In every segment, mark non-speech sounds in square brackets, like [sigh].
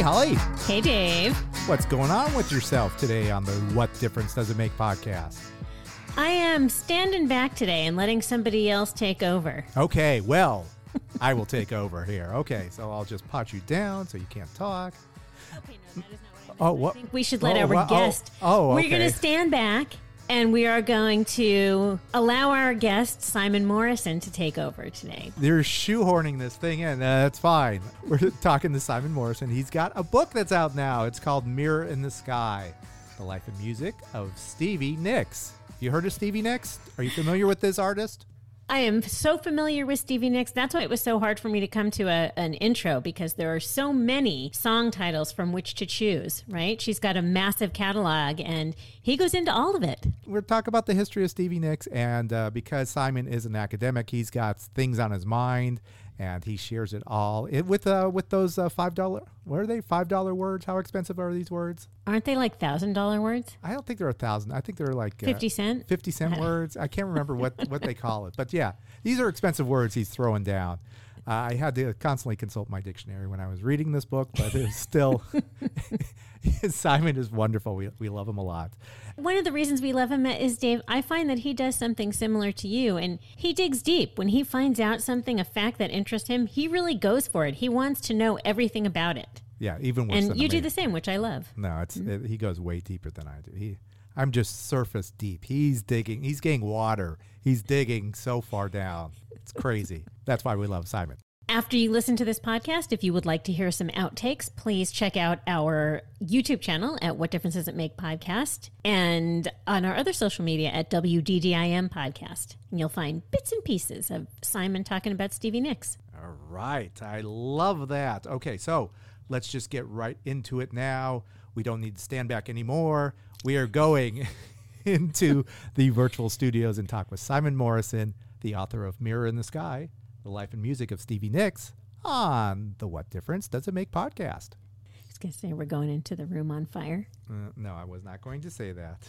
Hey, Holly. Hey, Dave. What's going on with yourself today on the What Difference Does It Make podcast? I am standing back today and letting somebody else take over. Okay, well, [laughs] I will take over here. Okay, so I'll just pot you down so you can't talk. Okay, no, that is not Oh, what? I oh, think we should let Oh, our oh, guest. oh, We're going to stand back and we are going to allow our guest, Simon Morrison, to take over today. They're shoehorning this thing in. Uh, that's fine. [laughs] We're talking to Simon Morrison. He's got a book that's out now. It's called Mirror in the Sky The Life and Music of Stevie Nicks. You heard of Stevie Nicks? Are you familiar with this artist? I am so familiar with Stevie Nicks. That's why it was so hard for me to come to a, an intro because there are so many song titles from which to choose, right? She's got a massive catalog and he goes into all of it. we're talking about the history of Stevie Nicks, and uh, because Simon is an academic, he's got things on his mind, and he shares it all it, with uh, with those uh, five dollar. What are they? Five dollar words? How expensive are these words? Aren't they like thousand dollar words? I don't think they're a thousand. I think they're like uh, 50 cent? Fifty cent words. I can't remember what what they call it, but yeah, these are expensive words he's throwing down. Uh, I had to constantly consult my dictionary when I was reading this book, but it's still [laughs] [laughs] Simon is wonderful. We we love him a lot. One of the reasons we love him is Dave. I find that he does something similar to you, and he digs deep. When he finds out something, a fact that interests him, he really goes for it. He wants to know everything about it, Yeah, even worse than and you do the same, which I love. No, it's it, he goes way deeper than I do. He, I'm just surface deep. He's digging. He's getting water. He's digging so far down. It's crazy. That's why we love Simon. After you listen to this podcast, if you would like to hear some outtakes, please check out our YouTube channel at What Difference Does It Make Podcast and on our other social media at WDDIM Podcast. And you'll find bits and pieces of Simon talking about Stevie Nicks. All right, I love that. Okay, so let's just get right into it now. We don't need to stand back anymore. We are going [laughs] into the virtual studios and talk with Simon Morrison, the author of Mirror in the Sky, the life and music of Stevie Nicks, on the What Difference Does It Make podcast. I was going to say we're going into the room on fire. Uh, no, I was not going to say that.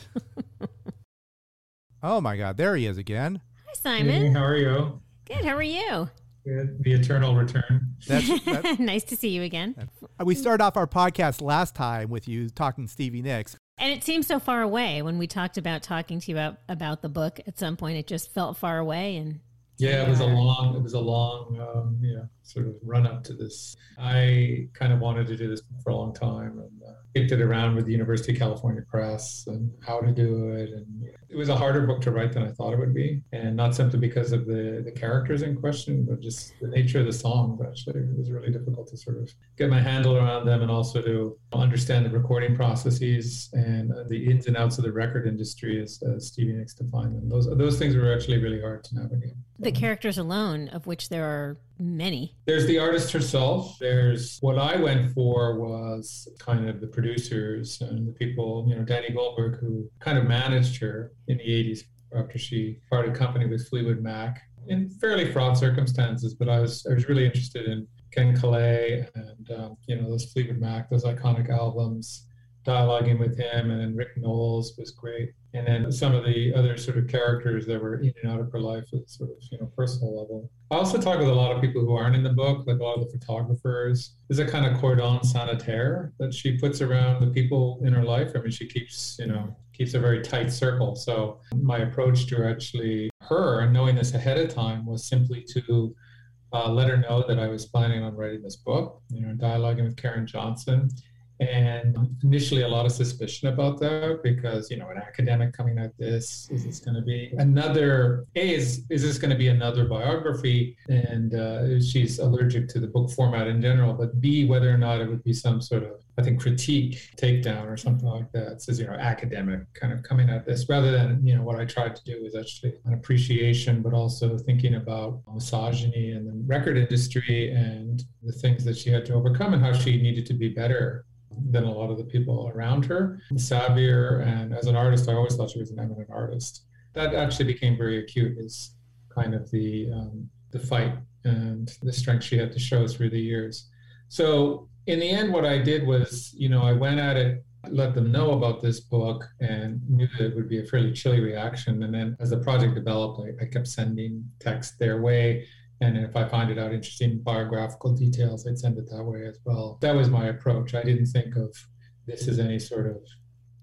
[laughs] oh my God, there he is again. Hi, Hey, Simon. how are you? Good. How are you? Good. The eternal return. That's, [laughs] that, nice to see you again. Uh, we started off our podcast last time with you talking Stevie Nicks. And it seems so far away when we talked about talking to you about, about the book. At some point, it just felt far away. And Yeah, it was a long, it was a long, um, yeah, sort of run up to this. I kind of wanted to do this for a long time and uh, kicked it around with the University of California Press and how to do it. And it was a harder book to write than I thought it would be, and not simply because of the the characters in question, but just the nature of the songs. Actually, it was really difficult to sort of get my handle around them and also to understand the recording processes and uh, the ins and outs of the record industry as, as Stevie Nicks defined them. Those those things were actually really hard to navigate. the characters alone, of which there are many. There's the artist herself. There's what I went for was kind of the producers and the people, you know, Danny Goldberg, who kind of managed her in the 80s after she parted company with Fleetwood Mac in fairly fraught circumstances. But I was I was really interested in Ken Caillat and um, you know those Fleetwood Mac, those iconic albums. Dialoguing with him, and then Rick Nowels was great, and then some of the other sort of characters that were in and out of her life at sort of you know personal level. I also talk with a lot of people who aren't in the book, like a lot of the photographers. There's a kind of cordon sanitaire that she puts around the people in her life. I mean, she keeps, you know, keeps a very tight circle. So my approach to actually her, knowing this ahead of time, was simply to uh, let her know that I was planning on writing this book. You know, dialoguing with Karen Johnston. And initially, a lot of suspicion about that because you know, an academic coming at this is this going to be another? A is is this going to be another biography? And uh, she's allergic to the book format in general. But B, whether or not it would be some sort of I think critique takedown or something like that. Says you know, academic kind of coming at this rather than you know what I tried to do is actually an appreciation, but also thinking about misogyny and the record industry and the things that she had to overcome and how she needed to be better than a lot of the people around her. Savvier, and as an artist, I always thought she was an eminent artist. That actually became very acute. Is kind of the um, the fight and the strength she had to show through the years. So in the end, what I did was, you know, I went at it, let them know about this book, and knew that it would be a fairly chilly reaction. And then as the project developed, I, I kept sending text their way And if I find it out interesting biographical details, I'd send it that way as well. That was my approach. I didn't think of this as any sort of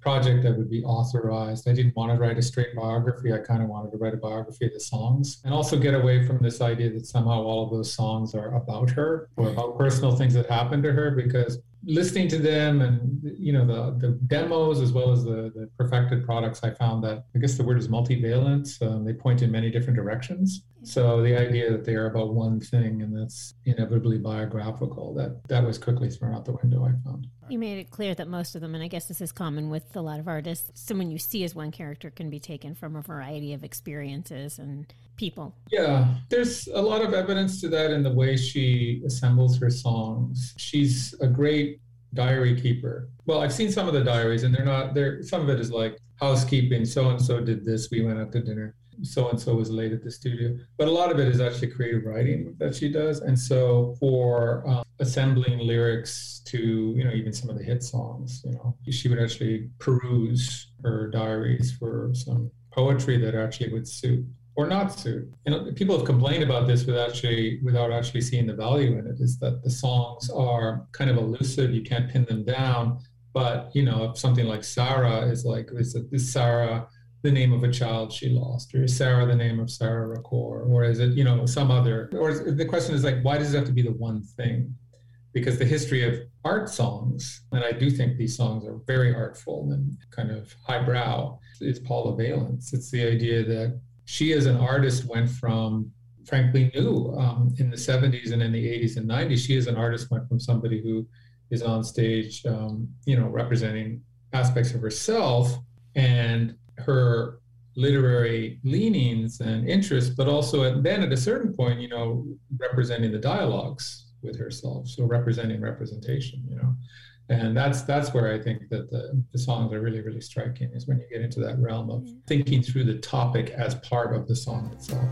project that would be authorized. I didn't want to write a straight biography. I kind of wanted to write a biography of the songs and also get away from this idea that somehow all of those songs are about her or about personal things that happened to her because listening to them and you know the the demos as well as the the perfected products i found that i guess the word is multivalent um, they point in many different directions. So the idea that they are about one thing and that's inevitably biographical that that was quickly thrown out the window i found. You made it clear that most of them and i guess this is common with a lot of artists someone you see as one character can be taken from a variety of experiences and people. Yeah, there's a lot of evidence to that in the way she assembles her songs. She's a great diary keeper. Well, I've seen some of the diaries and they're not there some of it is like housekeeping, so and so did this, we went out to dinner. So and so was late at the studio, but a lot of it is actually creative writing that she does. And so, for um, assembling lyrics to you know even some of the hit songs, you know, she would actually peruse her diaries for some poetry that actually would suit or not suit. You know, people have complained about this without actually without actually seeing the value in it. Is that the songs are kind of elusive, you can't pin them down. But you know, something like Sarah is like is, is Sarah the name of a child she lost, or is Sarah the name of Sarah Recor, or is it you know some other? Or the question is like, why does it have to be the one thing? Because the history of art songs, and I do think these songs are very artful and kind of highbrow, is polyvalence. It's the idea that she as an artist went from frankly new um, in the 70s and in the 80s and 90s she as an artist went from somebody who is on stage um, you know representing aspects of herself and her literary leanings and interests but also at, then at a certain point you know representing the dialogues with herself so representing representation you know and that's that's where I think that the, the songs are really really striking is when you get into that realm of thinking through the topic as part of the song itself.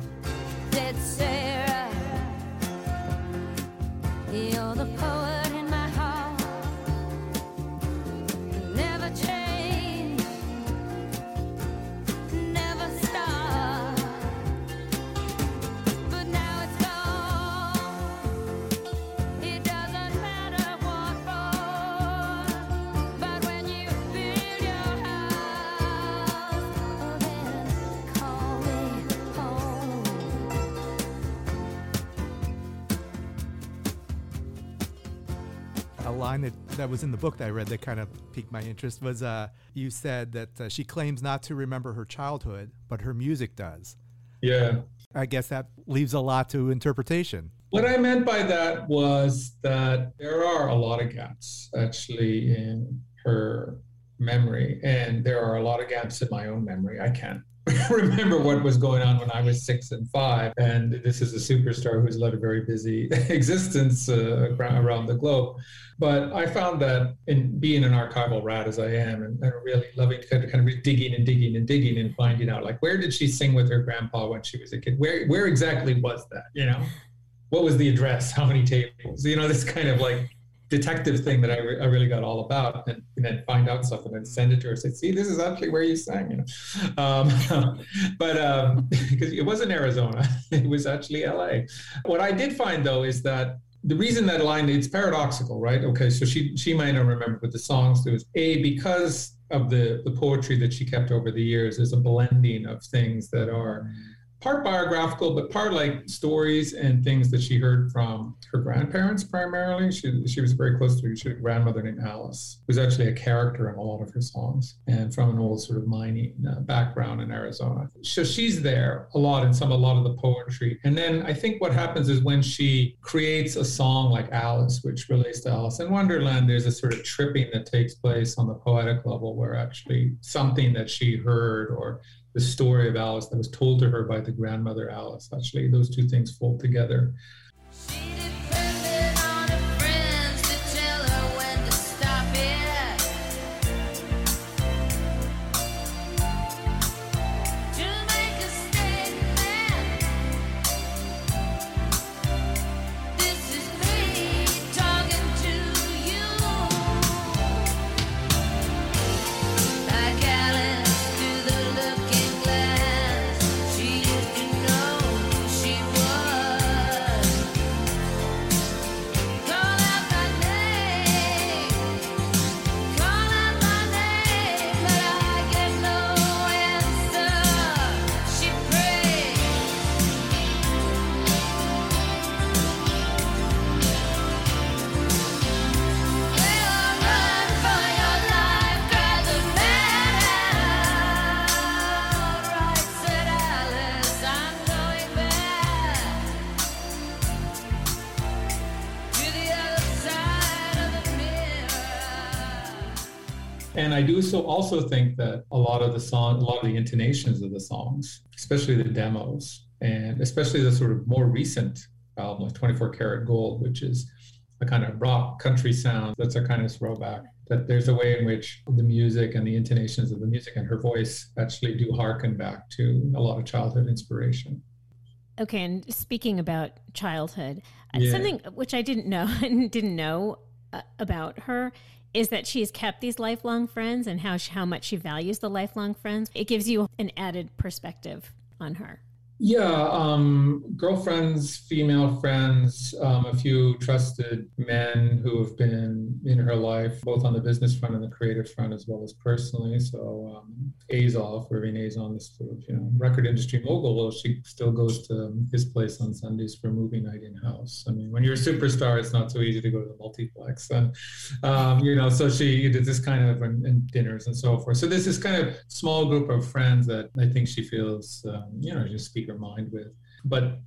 That, was in the book that I read that kind of piqued my interest was uh, you said that uh, she claims not to remember her childhood, but her music does. Yeah. I guess that leaves a lot to interpretation. What I meant by that was that there are a lot of gaps actually in her memory, and there are a lot of gaps in my own memory. I can't [laughs] remember what was going on when I was six and five. And this is a superstar who's led a very busy [laughs] existence uh, around the globe. But I found that in being an archival rat as I am, and, and really loving kind of, kind of digging and digging and digging and finding out, like, where did she sing with her grandpa when she was a kid? Where where exactly was that? You know, what was the address? How many tables? You know, this kind of like detective thing that I, re- I really got all about and, and, then find out stuff and then send it to her say see this is actually where you sang you know? Um, [laughs] but um, [laughs] because it wasn't arizona [laughs] it was actually la what i did find though is that the reason that line it's paradoxical right? Okay so she she might not remember but the songs there was a because of the the poetry that she kept over the years there's a blending of things that are part biographical, but part like stories and things that she heard from her grandparents primarily. She, she was very close to she had a grandmother named Alice, who's actually a character in a lot of her songs and from an old sort of mining uh, background in Arizona. So she's there a lot in some, a lot of the poetry. And then I think what happens is when she creates a song like Alice, which relates to Alice in Wonderland, there's a sort of tripping that takes place on the poetic level where actually something that she heard or the story of Alice that was told to her by the grandmother Alice. Actually, those two things fold together. So also think that a lot of the song, a lot of the intonations of the songs, especially the demos, and especially the sort of more recent album, like 24 Karat Gold, which is a kind of rock country sound. That's a kind of throwback. That there's a way in which the music and the intonations of the music and her voice actually do harken back to a lot of childhood inspiration. Okay, and speaking about childhood, uh, yeah. something which I didn't know and [laughs] didn't know uh, about her is that she's kept these lifelong friends and how she, how much she values the lifelong friends. It gives you an added perspective on her. Yeah, um, girlfriends, female friends, um, a few trusted men who have been in her life, both on the business front and the creative front, as well as personally. So um, Azoff, Irving Azoff, this sort of you know record industry mogul, she still goes to his place on Sundays for movie night in house. I mean, when you're a superstar, it's not so easy to go to the multiplex, [laughs] and um, you know, so she did this kind of and, and, dinners and so forth. So this is kind of small group of friends that I think she feels, um, you know, just her mind with. But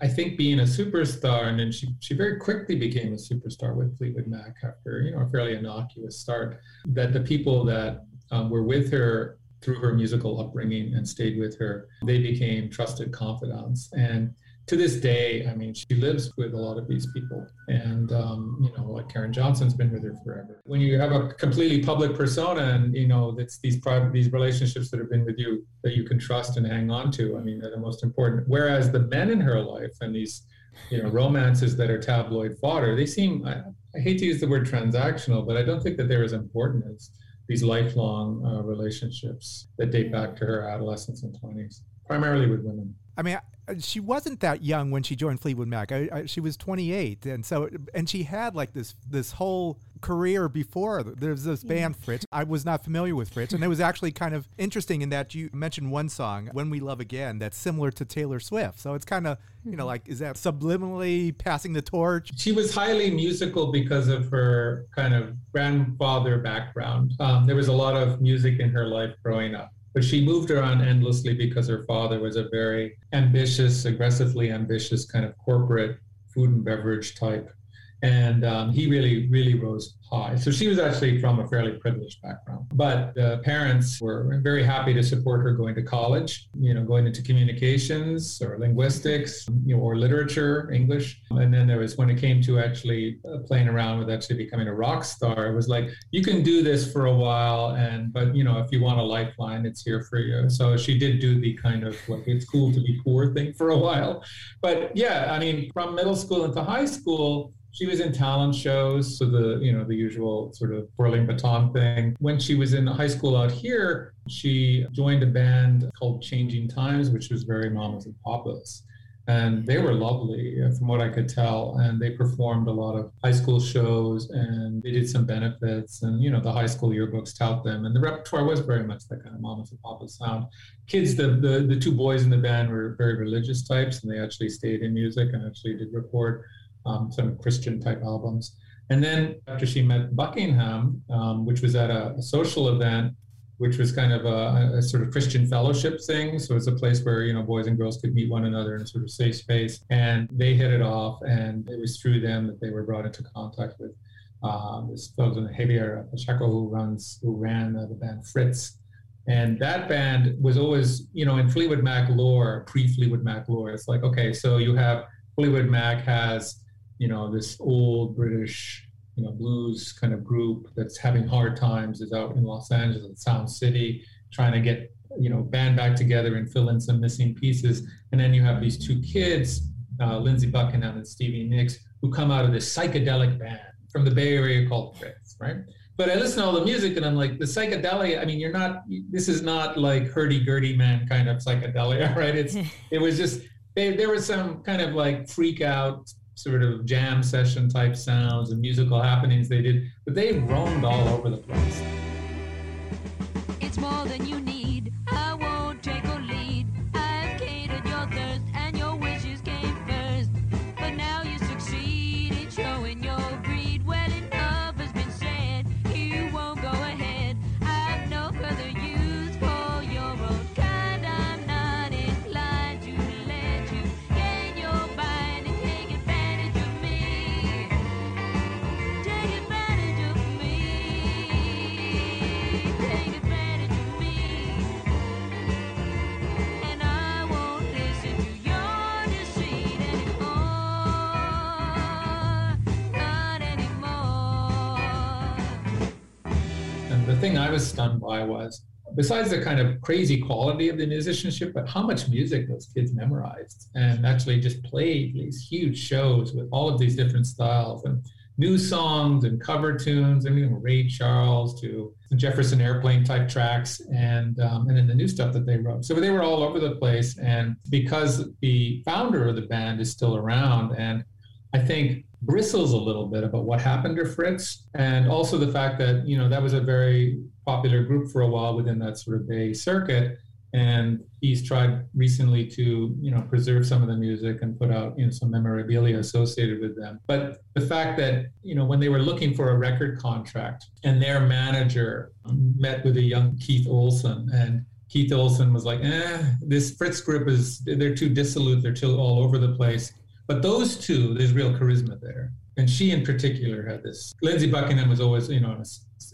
I think being a superstar, and then she, she very quickly became a superstar with Fleetwood Mac after you know a fairly innocuous start. That the people that um, were with her through her musical upbringing and stayed with her, they became trusted confidants. And to this day, I mean, she lives with a lot of these people. And, um, you know, like Karen Johnston's been with her forever. When you have a completely public persona and, you know, it's these private, these relationships that have been with you that you can trust and hang on to, I mean, they're the most important. Whereas the men in her life and these, you know, romances that are tabloid fodder, they seem, I, I hate to use the word transactional, but I don't think that they're as important as these lifelong uh, relationships that date back to her adolescence and 20s, primarily with women. I mean, she wasn't that young when she joined Fleetwood Mac. I, I, she was 28, and so and she had like this this whole career before. There's this band Fritz. I was not familiar with Fritz, and it was actually kind of interesting in that you mentioned one song, "When We Love Again," that's similar to Taylor Swift. So it's kind of you know mm-hmm. like is that subliminally passing the torch? She was highly musical because of her kind of grandfather background. Um, there was a lot of music in her life growing up but she moved around endlessly because her father was a very ambitious, aggressively ambitious kind of corporate food and beverage type and um, he really, really rose high. So she was actually from a fairly privileged background. But the parents were very happy to support her going to college, you know, going into communications or linguistics, you know, or literature, English. And then there was when it came to actually uh, playing around with actually becoming a rock star, it was like, you can do this for a while, and but you know, if you want a lifeline, it's here for you. So she did do the kind of like it's cool to be poor thing for a while. But yeah, I mean, from middle school into high school, she was in talent shows, so the you know the usual sort of whirling baton thing. When she was in high school out here, she joined a band called Changing Times, which was very mamas and papas. And they were lovely, from what I could tell. And they performed a lot of high school shows, and they did some benefits. And you know, the high school yearbooks tout them, and the repertoire was very much that kind of mamas and papas sound. Kids, the, the the two boys in the band were very religious types, and they actually stayed in music and actually did record um, some Christian type albums. And then after she met Buckingham, um, which was at a, a, social event, which was kind of a, a, sort of Christian fellowship thing. So it's a place where, you know, boys and girls could meet one another in a sort of safe space. And they hit it off. And it was through them that they were brought into contact with uh, this fellow, Javier Pacheco, who runs, who ran uh, the band Fritz. And that band was always, you know, in Fleetwood Mac lore, pre Fleetwood Mac lore, it's like, okay, so you have Fleetwood Mac has you know, this old British, you know, blues kind of group that's having hard times is out in Los Angeles at Sound City, trying to get, you know, band back together and fill in some missing pieces. And then you have these two kids, uh, Lindsey Buckingham and Stevie Nicks, who come out of this psychedelic band from the Bay Area called Fritz, right? But I listen to all the music and I'm like, the psychedelia, I mean, you're not, this is not like hurdy-gurdy man kind of psychedelia, [laughs] right? It's, [laughs] it was just, they, there was some kind of like freak out sort of jam session type sounds and musical happenings they did, but they roamed all over the place. It's more than you need. Thing I was stunned by was besides the kind of crazy quality of the musicianship, but how much music those kids memorized. And actually just played these huge shows with all of these different styles and new songs and cover tunes, I mean, Ray Charles to Jefferson Airplane type tracks, and um, and then the new stuff that they wrote. So they were all over the place, and because the founder of the band is still around, and I think bristles a little bit about what happened to Fritz, and also the fact that you know that was a very popular group for a while within that sort of Bay circuit. And he's tried recently to you know preserve some of the music and put out you know some memorabilia associated with them. But the fact that you know when they were looking for a record contract and their manager met with a young keith olsen and keith olsen was like eh this fritz group is they're too dissolute. They're too all over the place but those two there's real charisma there and she in particular had this lindsey buckingham was always you know a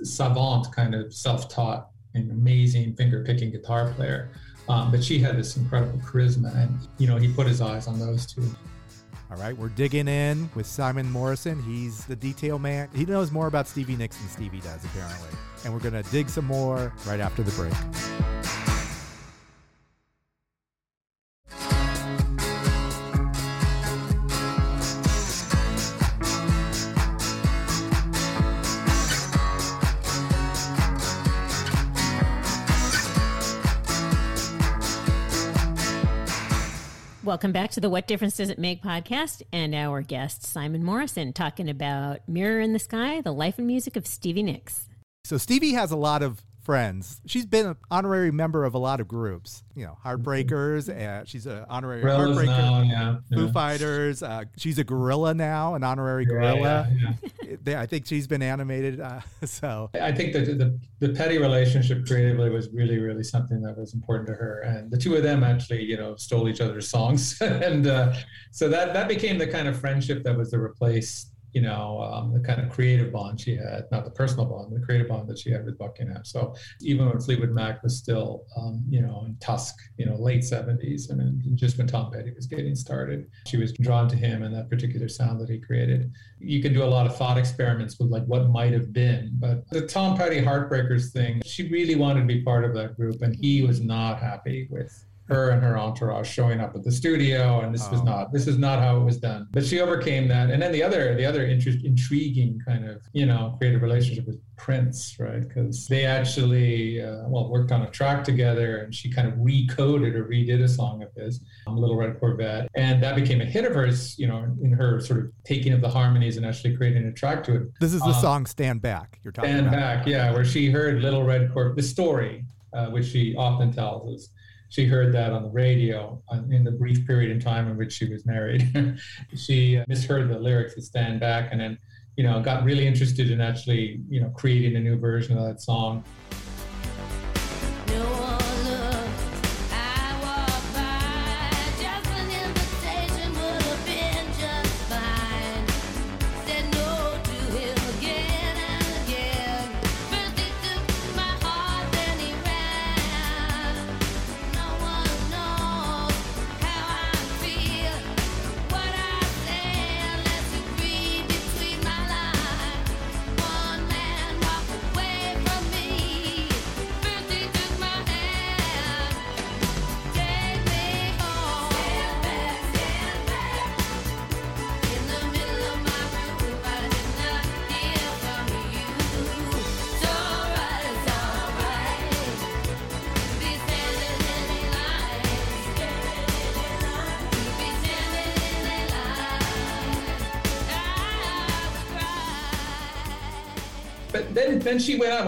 savant kind of self-taught an amazing finger picking guitar player. Um, but she had this incredible charisma, and you know he put his eyes on those two. All right, we're digging in with Simon Morrison. He's the detail man. He knows more about Stevie Nicks than Stevie does, apparently. And we're going to dig some more right after the break. Welcome back to the What Difference Does It Make podcast and our guest, Simon Morrison, talking about Mirror in the Sky, the life and music of Stevie Nicks. So, Stevie has a lot of friends. She's been an honorary member of a lot of groups. You know, Heartbreakers. And she's an honorary Gorillas Heartbreaker. now, yeah, Foo yeah. Fighters. Uh, she's a gorilla now, an honorary gorilla. yeah, I think she's been animated. Uh, [laughs] so I think that the, the petty relationship creatively was really, really something that was important to her. And the two of them actually, you know, stole each other's songs. [laughs] and uh, so that, that became the kind of friendship that was the replace, you know, um, the kind of creative bond she had, not the personal bond, the creative bond that she had with Buckingham. So even when Fleetwood Mac was still, um, you know, in Tusk, you know, late 70s, I mean, just when Tom Petty was getting started, she was drawn to him and that particular sound that he created. You can do a lot of thought experiments with like what might have been, but the Tom Petty Heartbreakers thing, she really wanted to be part of that group, and he was not happy with her and her entourage showing up at the studio and this was Oh. not this is not how it was done but she overcame that and then the other the other interest, intriguing kind of you know creative relationship with prince right because they actually uh, well worked on a track together and she kind of recoded or redid a song of his um, little red corvette and that became a hit of hers you know in her sort of taking of the harmonies and actually creating a track to it this is the Um, song "Stand Back." You're talking about Stand about. Back, yeah, where she heard Little Red Corvette, the story, uh, which she often tells us. She heard that on the radio uh, in the brief period in time in which she was married. [laughs] she uh, misheard the lyrics of Stand Back and then, you know, got really interested in actually, you know, creating a new version of that song.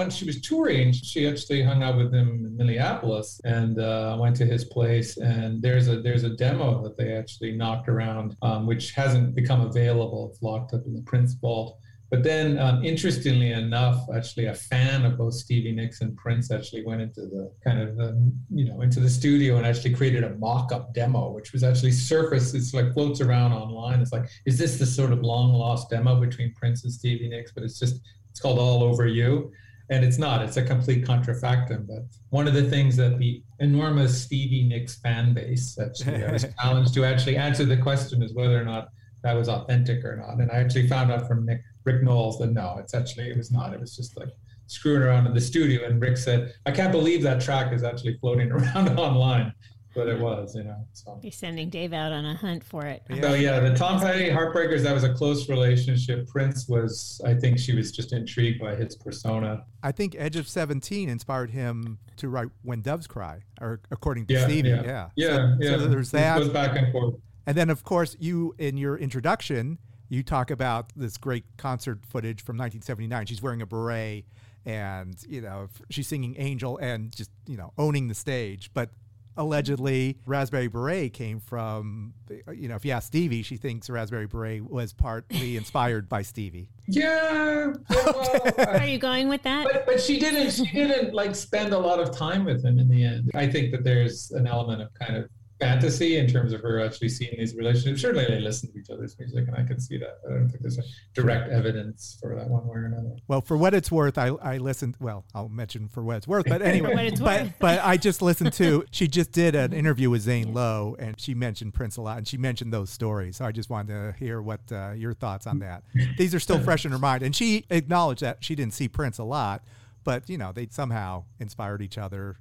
When she was touring. She actually hung out with him in Minneapolis and uh, went to his place. And there's a there's a demo that they actually knocked around, um, which hasn't become available. It's locked up in the Prince vault. But then, um, interestingly enough, actually a fan of both Stevie Nicks and Prince actually went into the kind of the, you know into the studio and actually created a mock-up demo, which was actually surfaced. It's like floats around online. It's like, is this the sort of long lost demo between Prince and Stevie Nicks? But it's just it's called All Over You. And it's not, it's a complete contrafactum. But one of the things that the enormous Stevie Nicks fan base actually I was challenged to actually answer the question is whether or not that was authentic or not. And I actually found out from Nick Rick Nowels that no, it's actually it was not. It was just like screwing around in the studio, and Rick said, "I can't believe that track is actually floating [laughs] around online." But it was, you know. So. You're sending Dave out on a hunt for it. Yeah. So yeah, the Tom Petty Heartbreakers, that was a close relationship. Prince was, I think she was just intrigued by his persona. I think Edge of 17 inspired him to write When Doves Cry, or according to Yeah, Stevie. yeah. Yeah. Yeah, So, yeah. so there's It that. goes back and forth. And then, of course, you in your introduction, you talk about this great concert footage from 1979. She's wearing a beret, and you know she's singing "Angel" and just you know owning the stage. But allegedly, Raspberry Beret came from you know if you ask Stevie, she thinks Raspberry Beret was partly [laughs] inspired by Stevie. Yeah. yeah, [laughs] well, Are you going with that? but but she didn't she didn't like spend a lot of time with him in the end. I think that there's an element of kind of fantasy in terms of her actually seeing these relationships. Certainly they listen to each other's music and I can see that. I don't think there's a direct evidence for that one way or another. Well, for what it's worth, I, I listened. Well, I'll mention for what it's worth, but [laughs] anyway, but worth. but I just listened to. [laughs] She just did an interview with Zane Lowe, and she mentioned Prince a lot, and she mentioned those stories. So I just wanted to hear what uh, your thoughts on that. These are still fresh in her mind, and she acknowledged that she didn't see Prince a lot, but you know they somehow inspired each other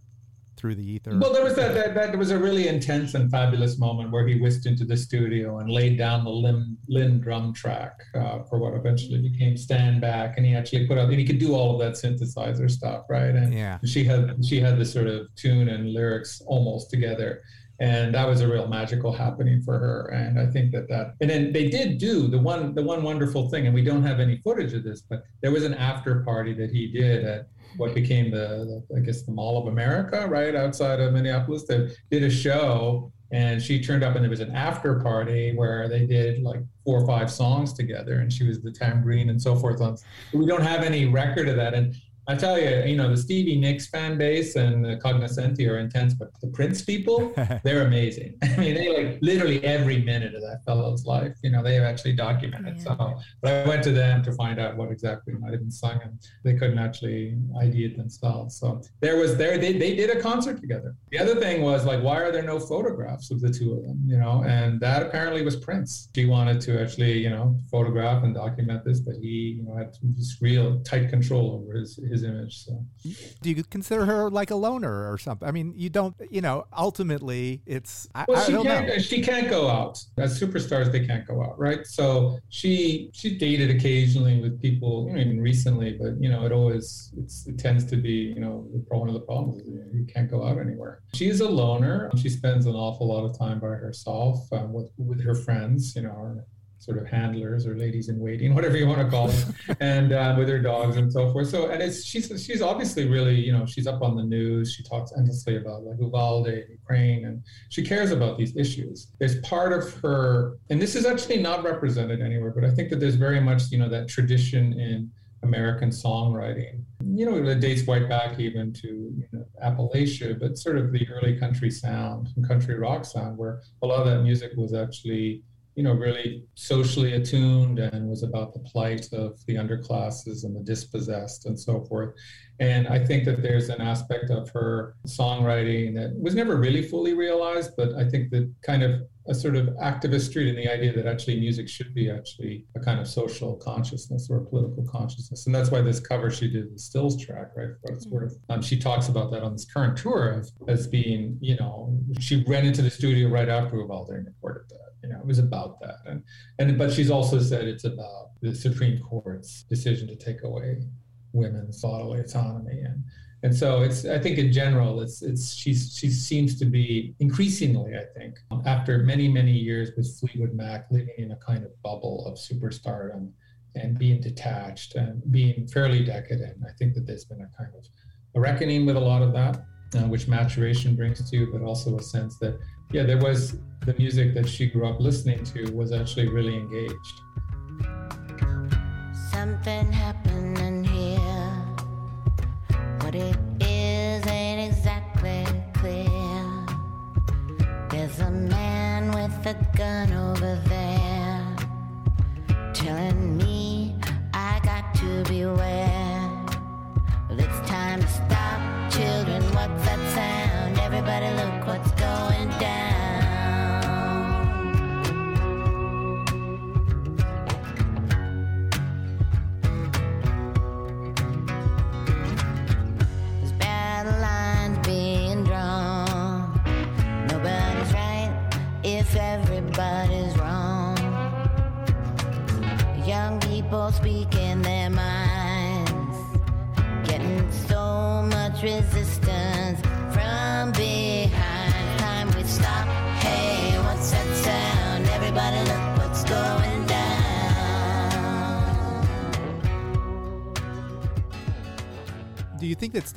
through the ether. Well, there was that, that that was a really intense and fabulous moment where he whisked into the studio and laid down the Linn, Linn drum track uh, for what eventually became Stand Back, and he actually put out and he could do all of that synthesizer stuff, right? And Yeah. she had she had this sort of tune and lyrics almost together. And that was a real magical happening for her, and I think that that. And then they did do the one the one wonderful thing, and we don't have any footage of this, but there was an after party that he did at what became the, the I guess the Mall of America, right outside of Minneapolis. That did a show, and she turned up, and there was an after party where they did like four or five songs together, and she was the tambourine and so forth. On we don't have any record of that, and I tell you, you know, the Stevie Nicks fan base and the Cognoscenti are intense, but the Prince people, [laughs] they're amazing. I mean, they like literally every minute of that fellow's life, you know, they have actually documented. Yeah. So, but I went to them to find out what exactly might have been sung, and they couldn't actually ID it themselves. So there was there they, they did a concert together. The other thing was like, why are there no photographs of the two of them? You know, and that apparently was Prince. She wanted to actually, you know, photograph and document this, but he, you know, had this real tight control over his his image. So. Do you consider her like a loner or something? I mean, you don't. You know, ultimately, it's. I, Well, she can't. know. She can't go out. As superstars, they can't go out, right? So she she dated occasionally with people, you know, even recently, but you know, it always it's, it tends to be, you know, the- one of the problems is you can't go out anywhere. She's a loner. She spends an awful lot of time by herself um, with with her friends, you know. Sort of handlers or ladies in waiting, [laughs] whatever you want to call them, and uh, with her dogs and so forth. So, and it's she's she's obviously really, you know, she's up on the news. She talks endlessly about like Uvalde, Ukraine, and she cares about these issues. There's part of her, and this is actually not represented anywhere, but I think that there's very much, you know, that tradition in American songwriting. You know, it dates right back even to you know, Appalachia, but sort of the early country sound and country rock sound, where a lot of that music was actually, you know, really socially attuned and was about the plight of the underclasses and the dispossessed and so forth. And I think that there's an aspect of her songwriting that was never really fully realized, but I think that kind of a sort of activist street in the idea that actually music should be actually a kind of social consciousness or a political consciousness. And that's why this cover she did the Stills track, right, for what it's worth. Um, she talks about that on this current tour as, as being, you know, she ran into the studio right after Uvalde and recorded that. You know, it was about that. And, and but she's also said it's about the Supreme Court's decision to take away women's bodily autonomy and and so it's I think in general it's it's she's she seems to be increasingly I think after many many years with Fleetwood Mac living in a kind of bubble of superstardom and being detached and being fairly decadent I think that there's been a kind of a reckoning with a lot of that uh, which maturation brings to you but also a sense that yeah there was the music that she grew up listening to was actually really engaged Something happening here. What it is ain't exactly clear. There's a man with a gun over there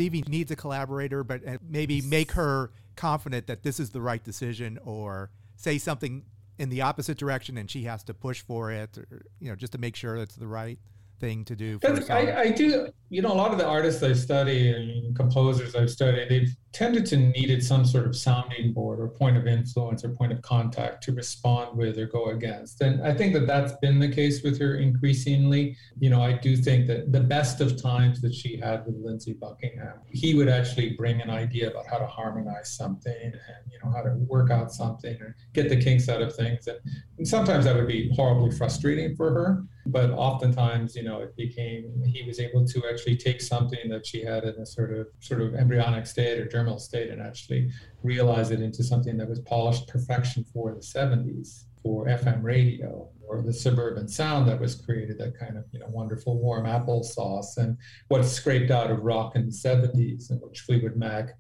Stevie needs a collaborator, but uh, maybe make her confident that this is the right decision, or say something in the opposite direction and she has to push for it, or you know, just to make sure it's the right thing to do? For That's, the song? I, I do, you know, a lot of the artists I study and composers I've studied, they've tended to needed some sort of sounding board or point of influence or point of contact to respond with or go against. And I think that that's been the case with her increasingly. You know, I do think that the best of times that she had with Lindsey Buckingham, he would actually bring an idea about how to harmonize something and, you know, how to work out something or get the kinks out of things. And, and sometimes that would be horribly frustrating for her but oftentimes you know it became he was able to actually take something that she had in a sort of sort of embryonic state or germinal state and actually realize it into something that was polished perfection for the 70s for fm radio or the suburban sound that was created that kind of you know wonderful warm applesauce and what's scraped out of rock in the 70s and which fleetwood mac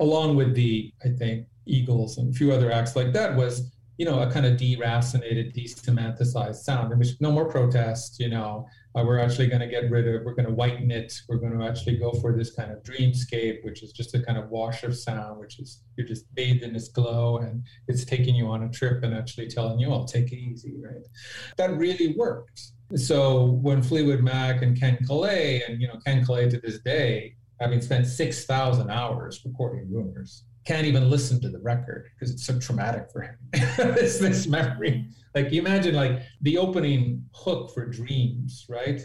along with the i think eagles and a few other acts like that was you know, a kind of deracinated, desemanticized sound, in which no more protest, you know, uh, we're actually going to get rid of, we're going to whiten it, we're going to actually go for this kind of dreamscape, which is just a kind of wash of sound, which is you're just bathed in this glow and it's taking you on a trip and actually telling you, I'll take it easy, right? That really worked. So when Fleetwood Mac and Ken Caillat, and, you know, Ken Caillat to this day, having spent 6,000 hours recording Rumours, can't even listen to the record because it's so traumatic for him. [laughs] it's this memory. Mm-hmm. Like you imagine like the opening hook for dreams, right?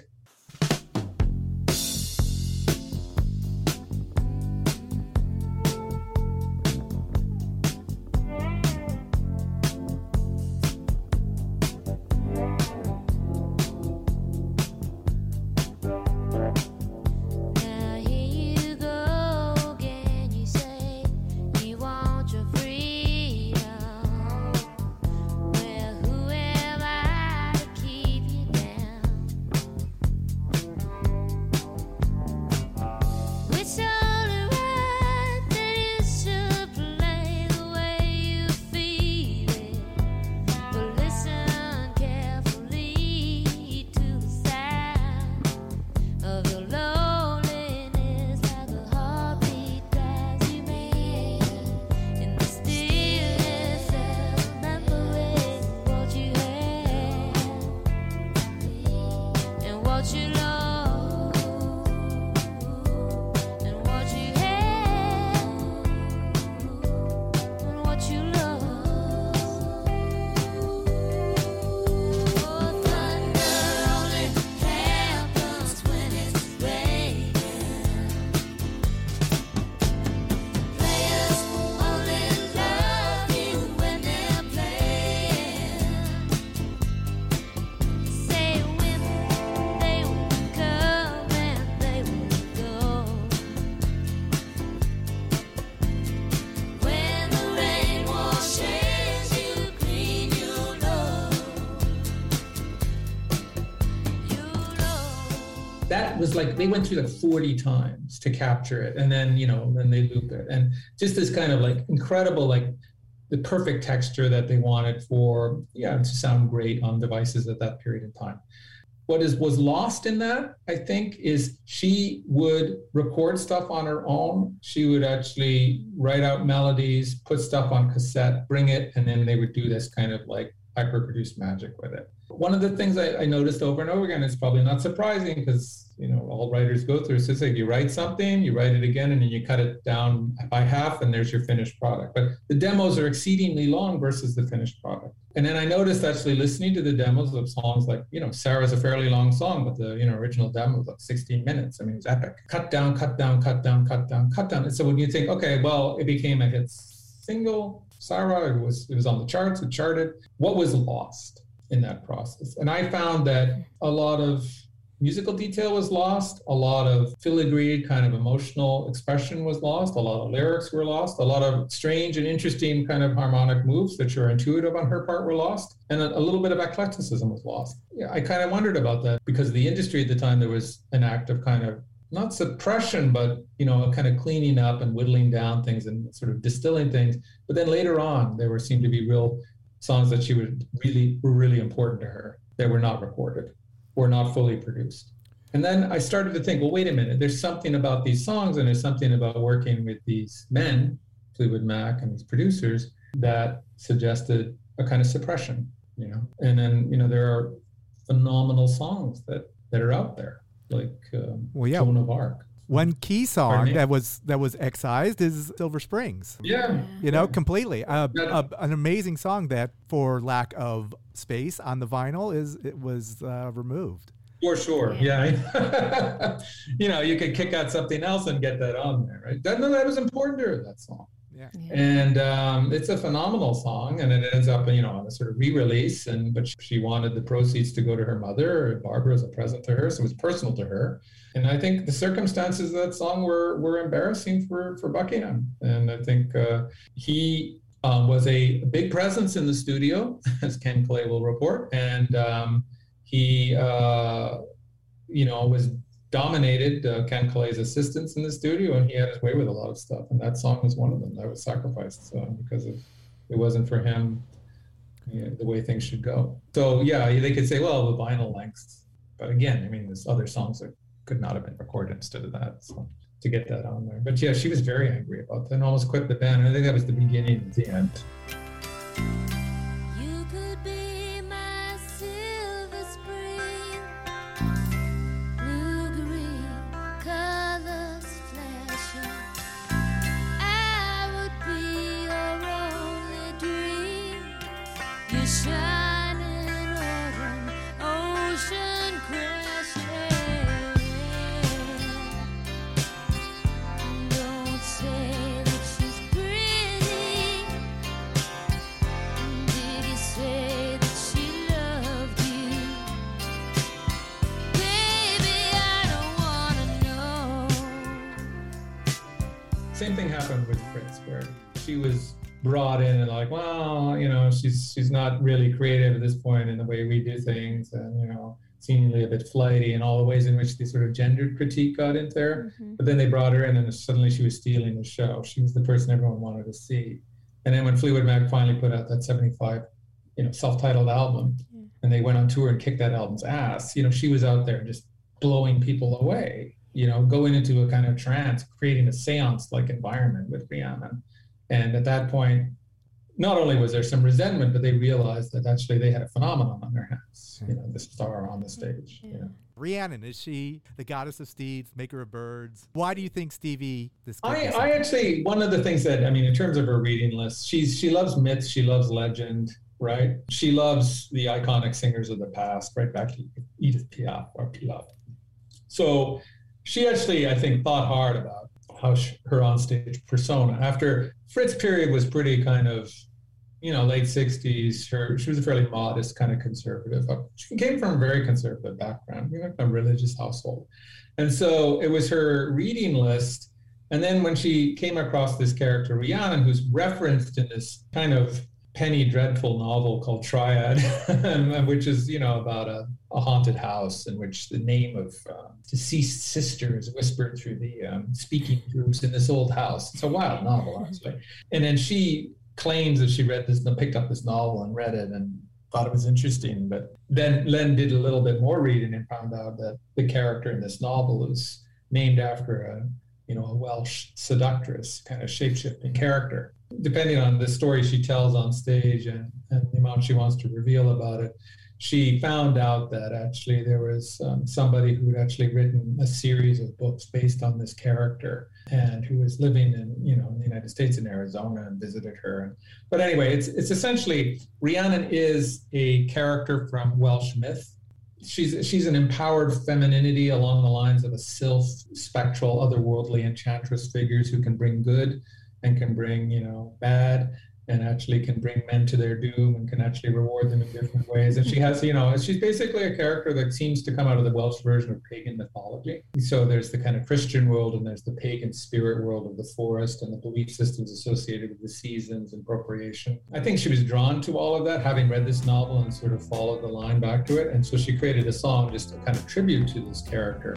That was like they went through like 40 times to capture it. And then, you know, then they loop it. And just this kind of like incredible, like the perfect texture that they wanted for, yeah, to sound great on devices at that period in time. What is was lost in that, I think, is she would record stuff on her own. She would actually write out melodies, put stuff on cassette, bring it, and then they would do this kind of like hyper-produced magic with it. One of the things I, I noticed over and over again, it's probably not surprising because you know all writers go through. So it's like you write something, you write it again, and then you cut it down by half, and there's your finished product. But the demos are exceedingly long versus the finished product. And then I noticed actually listening to the demos of songs like, you know, Sara's a fairly long song, but the you know original demo was like 16 minutes. I mean, it's epic. Cut down, cut down, cut down, cut down, cut down. And so when you think, okay, well, it became a hit single, Sarah, it was it was on the charts, it charted. What was lost in that process? And I found that a lot of musical detail was lost. A lot of filigree kind of emotional expression was lost. A lot of lyrics were lost. A lot of strange and interesting kind of harmonic moves that are intuitive on her part were lost. And a, a little bit of eclecticism was lost. Yeah, I kind of wondered about that because the industry at the time, there was an act of kind of not suppression, but you know, kind of cleaning up and whittling down things and sort of distilling things. But then later on, there were seemed to be real songs that she would really were really important to her that were not recorded or not fully produced. And then I started to think, well, wait a minute, there's something about these songs and there's something about working with these men, Fleetwood Mac and these producers, that suggested a kind of suppression, you know. And then, you know, there are phenomenal songs that that are out there, like um, Well, yeah. Joan of Arc. One key song that was that was excised is Silver Springs. Yeah. You know, completely. Uh, Yeah. a, an amazing song that, for lack of space on the vinyl, is it was uh, removed. For sure. Yeah. [laughs] you know, you could kick out something else and get that on there, right? That, no, that was important to her, that song. Yeah. And um, it's a phenomenal song, and it ends up, you know, on a sort of re-release. And but she wanted the proceeds to go to her mother, Barbara, as a present to her, so it was personal to her. And I think the circumstances of that song were were embarrassing for for Buckingham. And I think uh, he um, was a big presence in the studio, [laughs] as Ken Caillat will report, and um, he, uh, you know, was dominated uh, Ken Caillat's assistants in the studio, and he had his way with a lot of stuff. And that song was one of them that was sacrificed uh, because it wasn't for him you know, the way things should go. So yeah, they could say, well, the vinyl lengths, but again, I mean, there's other songs that could not have been recorded instead of that. So to get that on there, but yeah, she was very angry about that and almost quit the band. And I think that was the beginning of the end. Not really creative at this point in the way we do things, and you know, seemingly a bit flighty, and all the ways in which the sort of gendered critique got in there. Mm-hmm. But then they brought her in, and suddenly she was stealing the show. She was the person everyone wanted to see. And then when Fleetwood Mac finally put out that '75, you know, self-titled album, and they went on tour and kicked that album's ass, you know, she was out there just blowing people away. You know, going into a kind of trance, creating a seance-like environment with Rhiannon. And at that point, not only was there some resentment, but they realized that actually they had a phenomenon on their hands. You know, the star on the stage. You know. Rhiannon is she the goddess of steeds, maker of birds? Why do you think Stevie? This kid I, was I actually one of the things that I mean in terms of her reading list, she's she loves myths, she loves legend, right? She loves the iconic singers of the past, right back to Edith Piaf or Piaf. So she actually, I think, thought hard about how sh her onstage persona. After Fritz period was pretty kind of, you know, late '60s. Her she was a fairly modest kind of conservative. She came from a very conservative background, you know, a religious household, and so it was her reading list. And then when she came across this character, Rhiannon, who's referenced in this kind of penny dreadful novel called Triad, [laughs] which is, you know, about a, a haunted house in which the name of uh, deceased sister is whispered through the um, speaking groups in this old house. It's a wild novel, actually. And then she claims that she read this, and picked up this novel and read it and thought it was interesting. But then Len did a little bit more reading and found out that the character in this novel is named after a you know, a Welsh seductress, kind of shape-shifting character. Depending on the story she tells on stage and, and the amount she wants to reveal about it, she found out that actually there was um, somebody who had actually written a series of books based on this character and who was living in, you know, in the United States in Arizona and visited her. But anyway, it's, it's essentially, Rhiannon is a character from Welsh myth she's she's an empowered femininity along the lines of a sylph, spectral, otherworldly enchantress figures who can bring good and can bring you know bad. And actually can bring men to their doom and can actually reward them in different ways. And she mm-hmm. has, you know, she's basically a character that seems to come out of the Welsh version of pagan mythology. So there's the kind of Christian world and there's the pagan spirit world of the forest and the belief systems associated with the seasons and procreation. I think she was drawn to all of that, having read this novel and sort of followed the line back to it. And so she created a song just to kind of tribute to this character.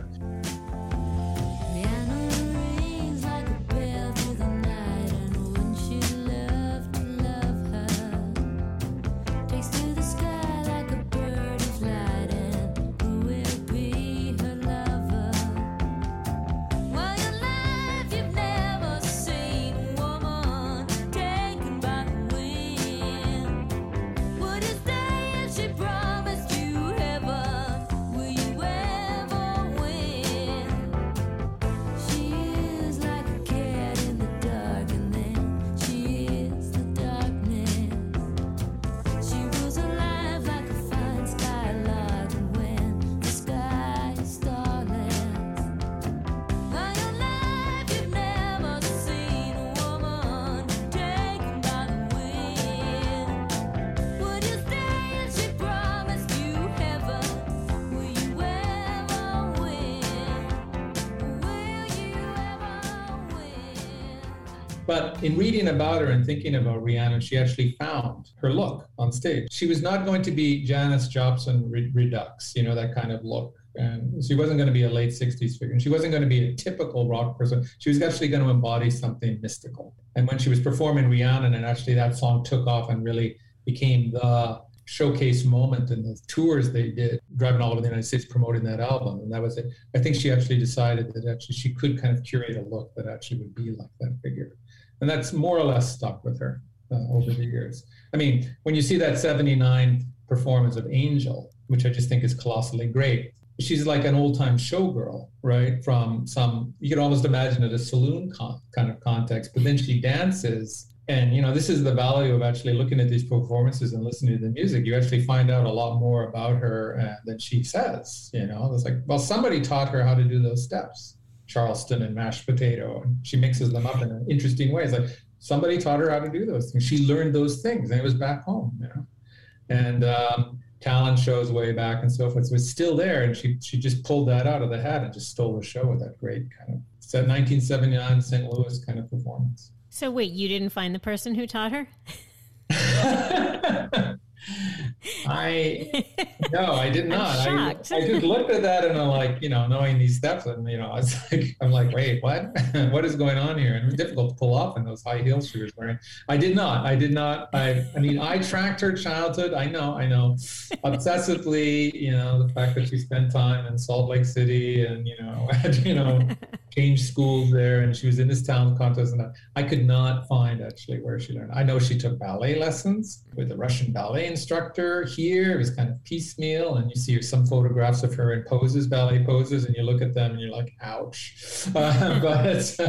But in reading about her and thinking about Rhiannon, she actually found her look on stage. She was not going to be Janis Joplin re- Redux, you know, that kind of look. And she wasn't going to be a late 60s figure. And she wasn't going to be a typical rock person. She was actually going to embody something mystical. And when she was performing Rhiannon, and actually that song took off and really became the showcase moment in the tours they did, driving all over the United States promoting that album. And that was it. I think she actually decided that actually she could kind of curate a look that actually would be like that figure and that's more or less stuck with her uh, over the years. I mean, when you see that 79 performance of Angel, which I just think is colossally great, she's like an old time showgirl, right? From some, you can almost imagine it a saloon con- kind of context, but then she dances. And, you know, this is the value of actually looking at these performances and listening to the music. You actually find out a lot more about her uh, than she says, you know, it's like, well, somebody taught her how to do those steps. Charleston and mashed potato, and she mixes them up in an interesting ways. Like somebody taught her how to do those things. She learned those things, and it was back home, you know. And um, talent shows way back and so forth. So it's still there, and she she just pulled that out of the hat and just stole the show with that great kind of that 1979 St. Louis kind of performance. So wait, you didn't find the person who taught her? [laughs] I [laughs] no, I did not. I. I just looked at that and I'm like, you know, knowing these steps, and you know, I was [laughs] like, I'm like, wait, what? [laughs] what is going on here? And it was difficult to pull off in those high heels she was wearing. I did not. I did not. I, I mean, I tracked her childhood. I know. I know. Obsessively, you know, the fact that she spent time in Salt Lake City and you know, had, you know, changed schools there, and she was in this talent contest, and I could not find actually where she learned. I know she took ballet lessons with a Russian ballet instructor here. It was kind of piecemeal, and you see some photographs of her in poses, ballet poses, and you look at them and you're like, ouch. [laughs] Uh, [laughs] but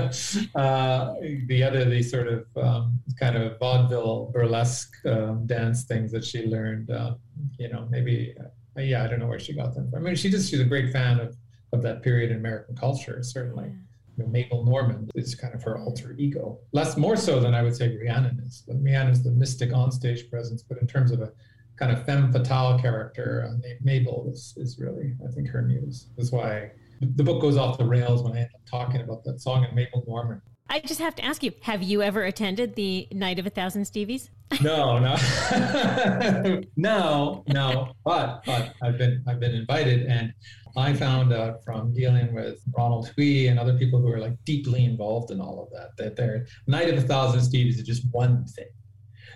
uh, the other, the sort of um, kind of vaudeville burlesque um, dance things that she learned, uh, you know, maybe, uh, yeah, I don't know where she got them from. I mean, she just, she's a great fan of, of that period in American culture, certainly. You know, Mabel Normand is kind of her alter ego. Less more so than I would say Rhiannon is. But Rhiannon is the mystic onstage presence, but in terms of a kind of femme fatale character, uh, Mabel is, is really, I think, her muse. That's why the book goes off the rails when I end up talking about that song and Mabel Normand. I just have to ask you: Have you ever attended the Night of a Thousand Stevies? [laughs] No, no, [laughs] no, no. But but I've been I've been invited, and I found out from dealing with Ronald Hui and other people who are like deeply involved in all of that that their Night of a Thousand Stevies is just one thing.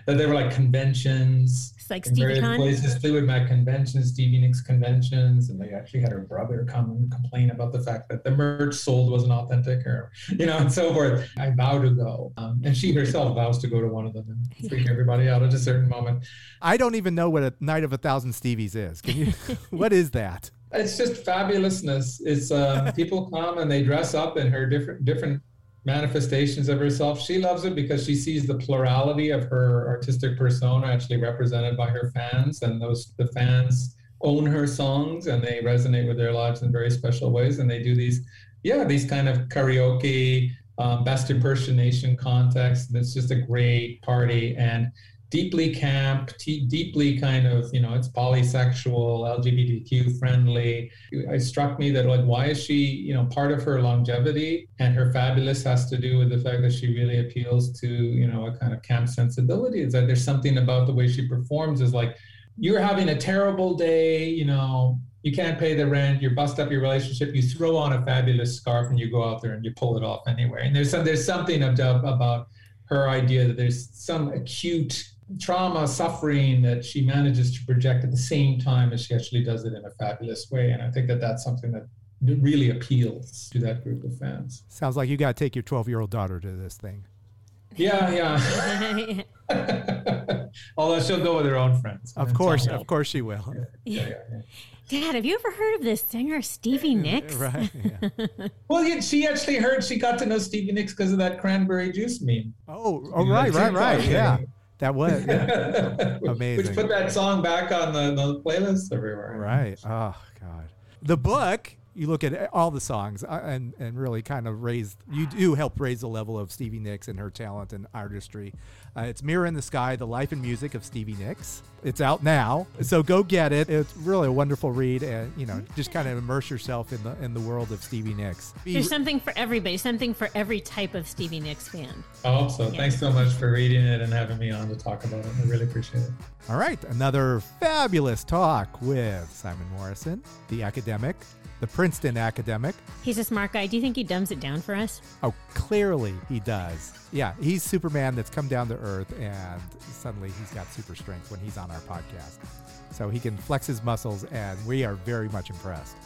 That there were like conventions It's like in various Stevie Con. places, Fleetwood Mac conventions, Stevie Nicks conventions, and they actually had her brother come and complain about the fact that the merch sold wasn't authentic, or you know, [laughs] and so forth. I vow to go, um, and she herself vows to go to one of them and freak everybody out at a certain moment. I don't even know what a night of a thousand Stevies is. Can you? [laughs] what is that? It's just fabulousness. It's uh, people come and they dress up in her different different manifestations of herself. She loves it because she sees the plurality of her artistic persona actually represented by her fans, and those the fans own her songs and they resonate with their lives in very special ways. And they do these, yeah, these kind of karaoke um, best impersonation contest. And it's just a great party and deeply camp, t- deeply kind of, you know, it's polysexual, LGBTQ friendly. It struck me that like, why is she, you know, part of her longevity and her fabulous has to do with the fact that she really appeals to, you know, a kind of camp sensibility. Is that there's something about the way she performs is like, you're having a terrible day, you know, you can't pay the rent, you bust up your relationship, you throw on a fabulous scarf and you go out there and you pull it off anyway. And there's some, there's something about, about her idea that there's some acute trauma, suffering that she manages to project at the same time as she actually does it in a fabulous way. And I think that that's something that really appeals to that group of fans. Sounds like you got to take your 12 year old daughter to this thing. Yeah, yeah. [laughs] [laughs] Although she'll go with her own friends. Of course, of course she will. Yeah, yeah, yeah. [laughs] Dad, have you ever heard of this singer Stevie Nicks? Right. yeah. Well, yeah, she actually heard she got to know Stevie Nicks because of that cranberry juice meme. Oh, oh, Yeah, right, right, TikTok, right. yeah. That was, yeah. [laughs] Amazing. Which put that song back on the, the playlist everywhere. Right. Oh God. The book. You look at all the songs uh, and and really kind of raise. You do help raise the level of Stevie Nicks and her talent and artistry. Uh, it's Mirror in the Sky: The Life and Music of Stevie Nicks. It's out now, so go get it. It's really a wonderful read, and you know, just kind of immerse yourself in the in the world of Stevie Nicks. Be- There's something for everybody, something for every type of Stevie Nicks fan. I hope so. Thanks so much for reading it and having me on to talk about it. I really appreciate it. All right, another fabulous talk with Simon Morrison, the academic, the Princeton academic. He's a smart guy. Do you think he dumbs it down for us? Oh, clearly he does. Yeah, he's Superman that's come down to Earth, and suddenly he's got super strength when he's on our podcast. So he can flex his muscles, and we are very much impressed.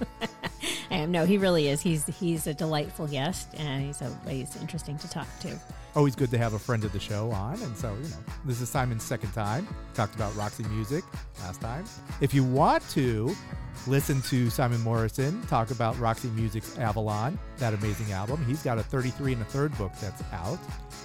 [laughs] I am. No, he really is. He's he's a delightful guest, and he's always interesting to talk to. Always good to have a friend of the show on, and so you know this is Simon's second time. Talked about Roxy Music last time. If you want to listen to Simon Morrison talk about Roxy Music's Avalon, that amazing album, he's got a 33 and a third book that's out,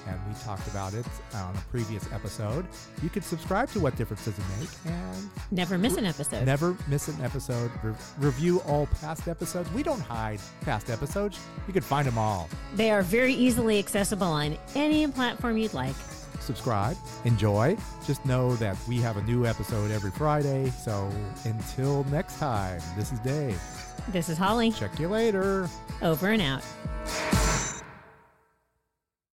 and we talked about it on a previous episode. You can subscribe to What Difference Does It Make and Never miss an episode. Never miss an episode. Re- review all past episodes. We don't hide past episodes. You can find them all. They are very easily accessible on any platform you'd like. Subscribe, enjoy. Just know that we have a new episode every Friday. So until next time, this is Dave. This is Holly. Check you later. Over and out.